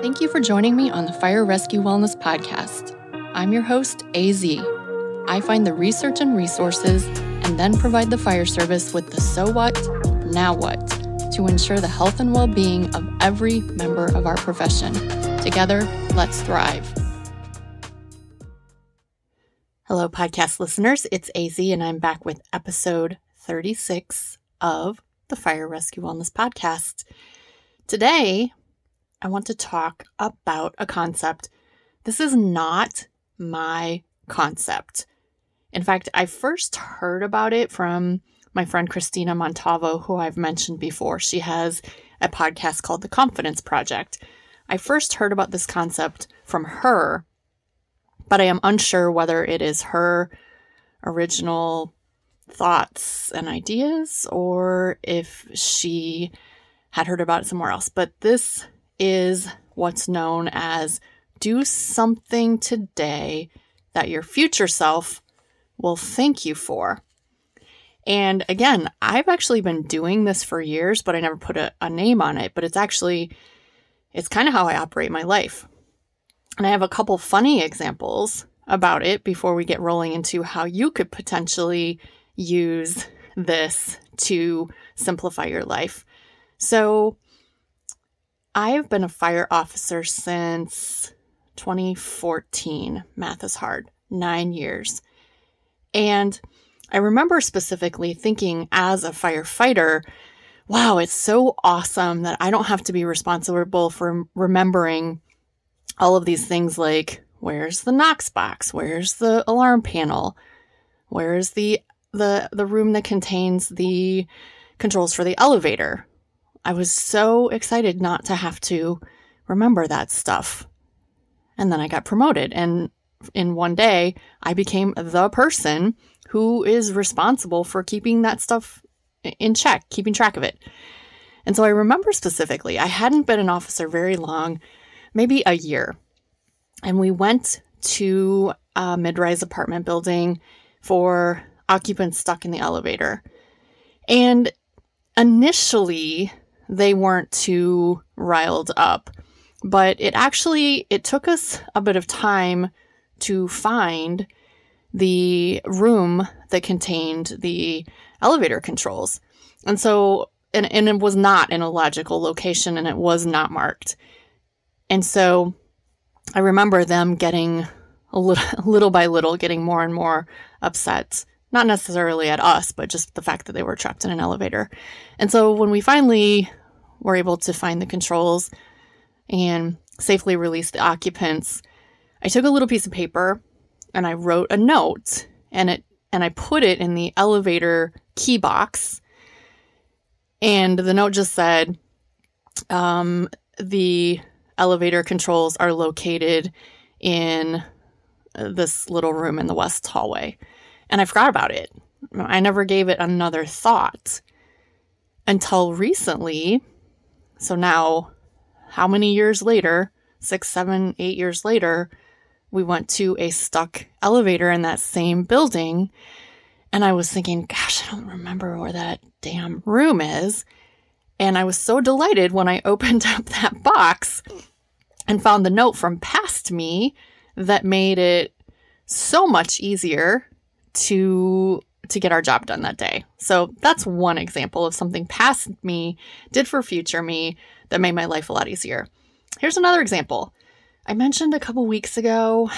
Thank you for joining me on the Fire Rescue Wellness Podcast. I'm your host, AZ. I find the research and resources and then provide the fire service with the so what, now what to ensure the health and well being of every member of our profession. Together, let's thrive. Hello, podcast listeners. It's AZ, and I'm back with episode 36 of the Fire Rescue Wellness Podcast. Today, I want to talk about a concept. This is not my concept. In fact, I first heard about it from my friend Christina Montalvo, who I've mentioned before. She has a podcast called The Confidence Project. I first heard about this concept from her, but I am unsure whether it is her original thoughts and ideas or if she had heard about it somewhere else. But this is what's known as do something today that your future self will thank you for. And again, I've actually been doing this for years, but I never put a, a name on it. But it's actually, it's kind of how I operate my life. And I have a couple funny examples about it before we get rolling into how you could potentially use this to simplify your life. So, I've been a fire officer since 2014. Math is hard. Nine years. And I remember specifically thinking as a firefighter, wow, it's so awesome that I don't have to be responsible for remembering all of these things like where's the Knox box? Where's the alarm panel? Where's the the the room that contains the controls for the elevator? I was so excited not to have to remember that stuff. And then I got promoted. And in one day, I became the person who is responsible for keeping that stuff in check, keeping track of it. And so I remember specifically, I hadn't been an officer very long, maybe a year. And we went to a mid rise apartment building for occupants stuck in the elevator. And initially, they weren't too riled up. But it actually it took us a bit of time to find the room that contained the elevator controls. And so and, and it was not in a logical location and it was not marked. And so I remember them getting a little, little by little getting more and more upset not necessarily at us, but just the fact that they were trapped in an elevator. And so when we finally were able to find the controls and safely release the occupants, I took a little piece of paper and I wrote a note and it and I put it in the elevator key box. And the note just said, um, the elevator controls are located in this little room in the west hallway. And I forgot about it. I never gave it another thought until recently. So now, how many years later, six, seven, eight years later, we went to a stuck elevator in that same building. And I was thinking, gosh, I don't remember where that damn room is. And I was so delighted when I opened up that box and found the note from past me that made it so much easier to to get our job done that day. So that's one example of something past me did for future me that made my life a lot easier. Here's another example. I mentioned a couple weeks ago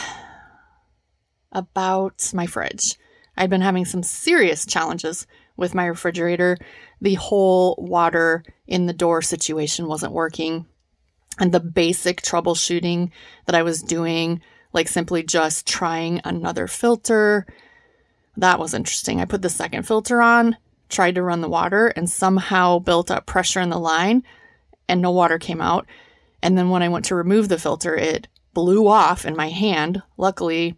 about my fridge. I'd been having some serious challenges with my refrigerator. The whole water in the door situation wasn't working. And the basic troubleshooting that I was doing, like simply just trying another filter, that was interesting. I put the second filter on, tried to run the water, and somehow built up pressure in the line, and no water came out. And then when I went to remove the filter, it blew off in my hand. Luckily,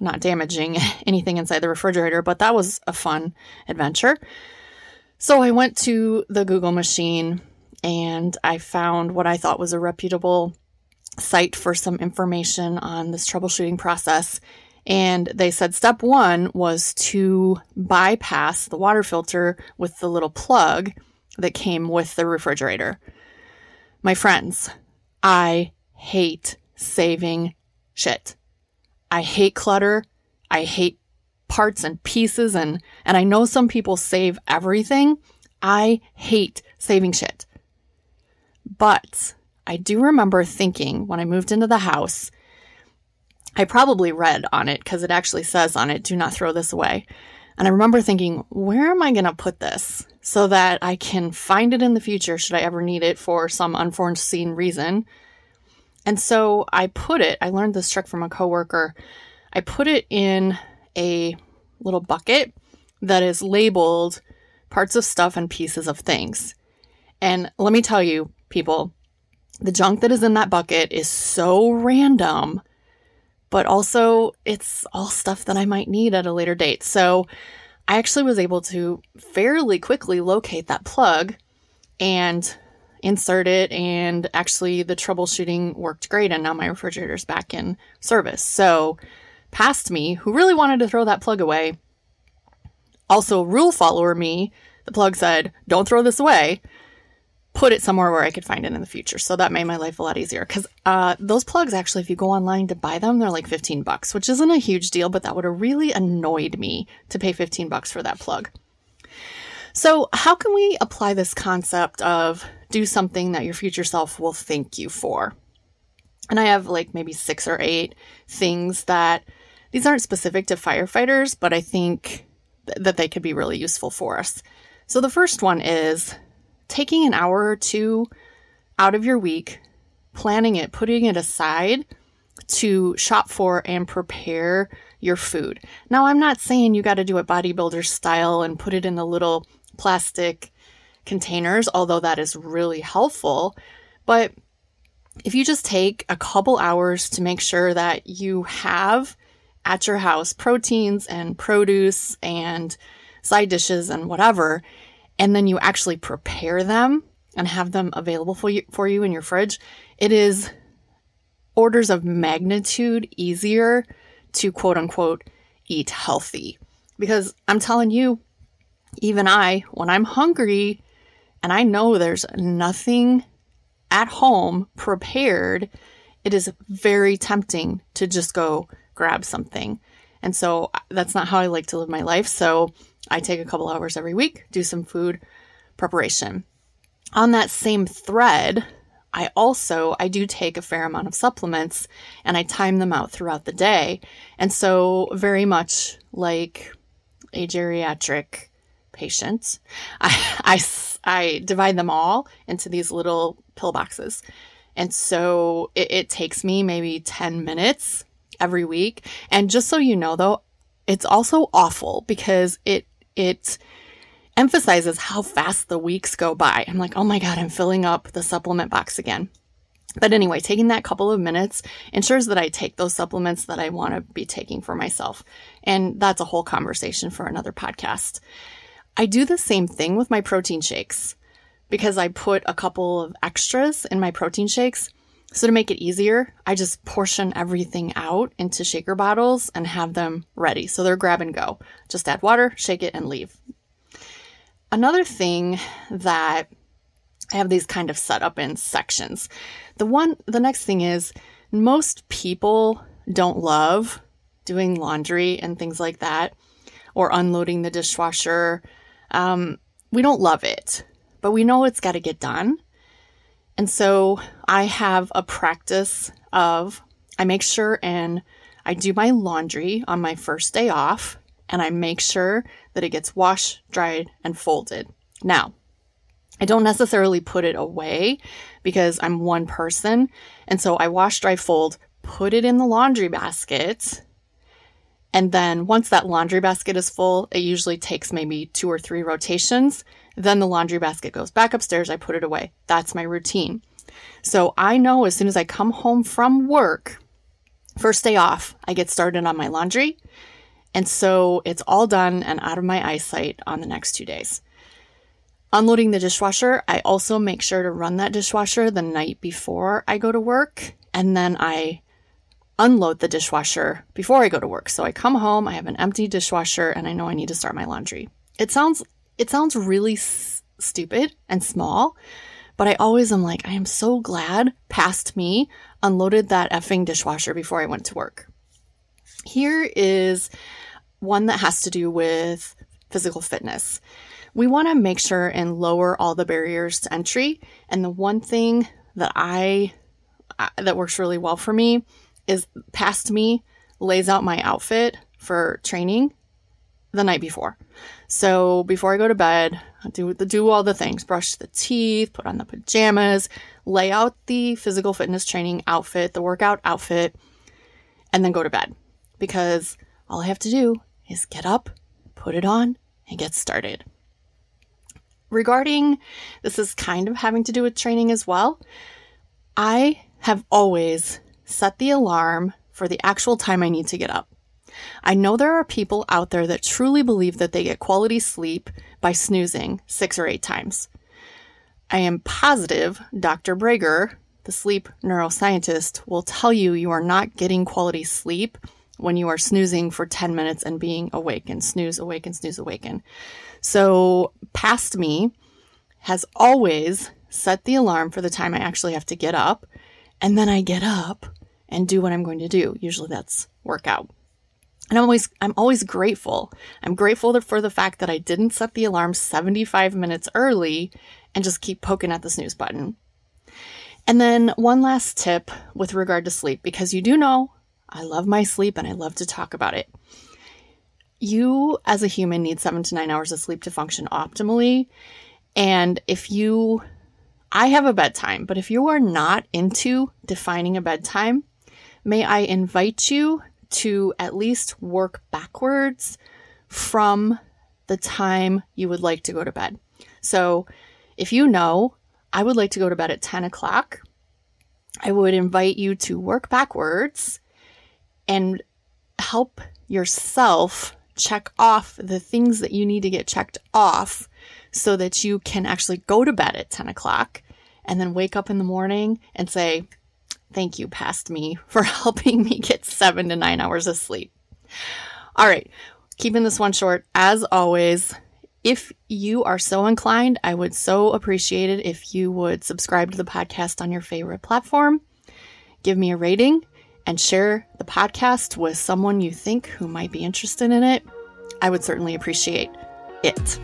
not damaging anything inside the refrigerator, but that was a fun adventure. So I went to the Google machine and I found what I thought was a reputable site for some information on this troubleshooting process. And they said step one was to bypass the water filter with the little plug that came with the refrigerator. My friends, I hate saving shit. I hate clutter. I hate parts and pieces and and I know some people save everything. I hate saving shit. But I do remember thinking when I moved into the house, I probably read on it because it actually says on it, do not throw this away. And I remember thinking, where am I going to put this so that I can find it in the future should I ever need it for some unforeseen reason? And so I put it, I learned this trick from a coworker. I put it in a little bucket that is labeled parts of stuff and pieces of things. And let me tell you, people, the junk that is in that bucket is so random but also it's all stuff that I might need at a later date. So I actually was able to fairly quickly locate that plug and insert it and actually the troubleshooting worked great and now my refrigerator's back in service. So past me, who really wanted to throw that plug away, also rule follower me, the plug said, "Don't throw this away." Put it somewhere where I could find it in the future. So that made my life a lot easier. Because uh, those plugs, actually, if you go online to buy them, they're like 15 bucks, which isn't a huge deal, but that would have really annoyed me to pay 15 bucks for that plug. So, how can we apply this concept of do something that your future self will thank you for? And I have like maybe six or eight things that these aren't specific to firefighters, but I think th- that they could be really useful for us. So, the first one is taking an hour or two out of your week, planning it, putting it aside to shop for and prepare your food. Now, I'm not saying you got to do it bodybuilder style and put it in the little plastic containers, although that is really helpful. But if you just take a couple hours to make sure that you have at your house proteins and produce and side dishes and whatever, and then you actually prepare them and have them available for you, for you in your fridge, it is orders of magnitude easier to quote unquote eat healthy. Because I'm telling you, even I, when I'm hungry and I know there's nothing at home prepared, it is very tempting to just go grab something. And so uh, that's not how I like to live my life. So I take a couple hours every week, do some food preparation. On that same thread, I also I do take a fair amount of supplements and I time them out throughout the day. And so very much like a geriatric patient, I, I, I divide them all into these little pill boxes. And so it, it takes me maybe 10 minutes every week. And just so you know though, it's also awful because it it emphasizes how fast the weeks go by. I'm like, oh my God, I'm filling up the supplement box again. But anyway, taking that couple of minutes ensures that I take those supplements that I want to be taking for myself. And that's a whole conversation for another podcast. I do the same thing with my protein shakes because I put a couple of extras in my protein shakes. So to make it easier, I just portion everything out into shaker bottles and have them ready. So they're grab and go. Just add water, shake it, and leave. Another thing that I have these kind of set up in sections. The one, the next thing is most people don't love doing laundry and things like that, or unloading the dishwasher. Um, we don't love it, but we know it's got to get done. And so I have a practice of I make sure and I do my laundry on my first day off and I make sure that it gets washed, dried, and folded. Now, I don't necessarily put it away because I'm one person. And so I wash, dry, fold, put it in the laundry basket. And then once that laundry basket is full, it usually takes maybe two or three rotations. Then the laundry basket goes back upstairs. I put it away. That's my routine. So I know as soon as I come home from work, first day off, I get started on my laundry. And so it's all done and out of my eyesight on the next two days. Unloading the dishwasher, I also make sure to run that dishwasher the night before I go to work. And then I unload the dishwasher before I go to work. So I come home, I have an empty dishwasher, and I know I need to start my laundry. It sounds it sounds really s- stupid and small, But I always am like, I am so glad past me unloaded that effing dishwasher before I went to work. Here is one that has to do with physical fitness. We want to make sure and lower all the barriers to entry. And the one thing that I uh, that works really well for me is past me lays out my outfit for training the night before. So before I go to bed, do do all the things, brush the teeth, put on the pajamas, lay out the physical fitness training outfit, the workout outfit, and then go to bed. Because all I have to do is get up, put it on, and get started. Regarding this is kind of having to do with training as well. I have always set the alarm for the actual time I need to get up. I know there are people out there that truly believe that they get quality sleep by snoozing six or eight times. I am positive Dr. Brager, the sleep neuroscientist, will tell you you are not getting quality sleep when you are snoozing for 10 minutes and being awake and snooze, awaken, snooze, awaken. So, past me has always set the alarm for the time I actually have to get up, and then I get up and do what I'm going to do. Usually that's workout. And I'm always I'm always grateful. I'm grateful for the fact that I didn't set the alarm 75 minutes early and just keep poking at the snooze button. And then one last tip with regard to sleep because you do know I love my sleep and I love to talk about it. You as a human need 7 to 9 hours of sleep to function optimally. And if you I have a bedtime, but if you are not into defining a bedtime, may I invite you to at least work backwards from the time you would like to go to bed. So if you know I would like to go to bed at 10 o'clock, I would invite you to work backwards and help yourself check off the things that you need to get checked off so that you can actually go to bed at 10 o'clock and then wake up in the morning and say, Thank you, past me, for helping me get seven to nine hours of sleep. All right, keeping this one short, as always. If you are so inclined, I would so appreciate it if you would subscribe to the podcast on your favorite platform, give me a rating, and share the podcast with someone you think who might be interested in it. I would certainly appreciate it.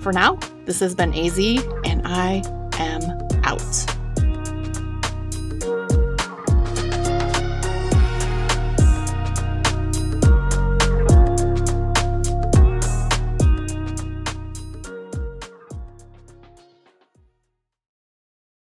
For now, this has been AZ, and I am out.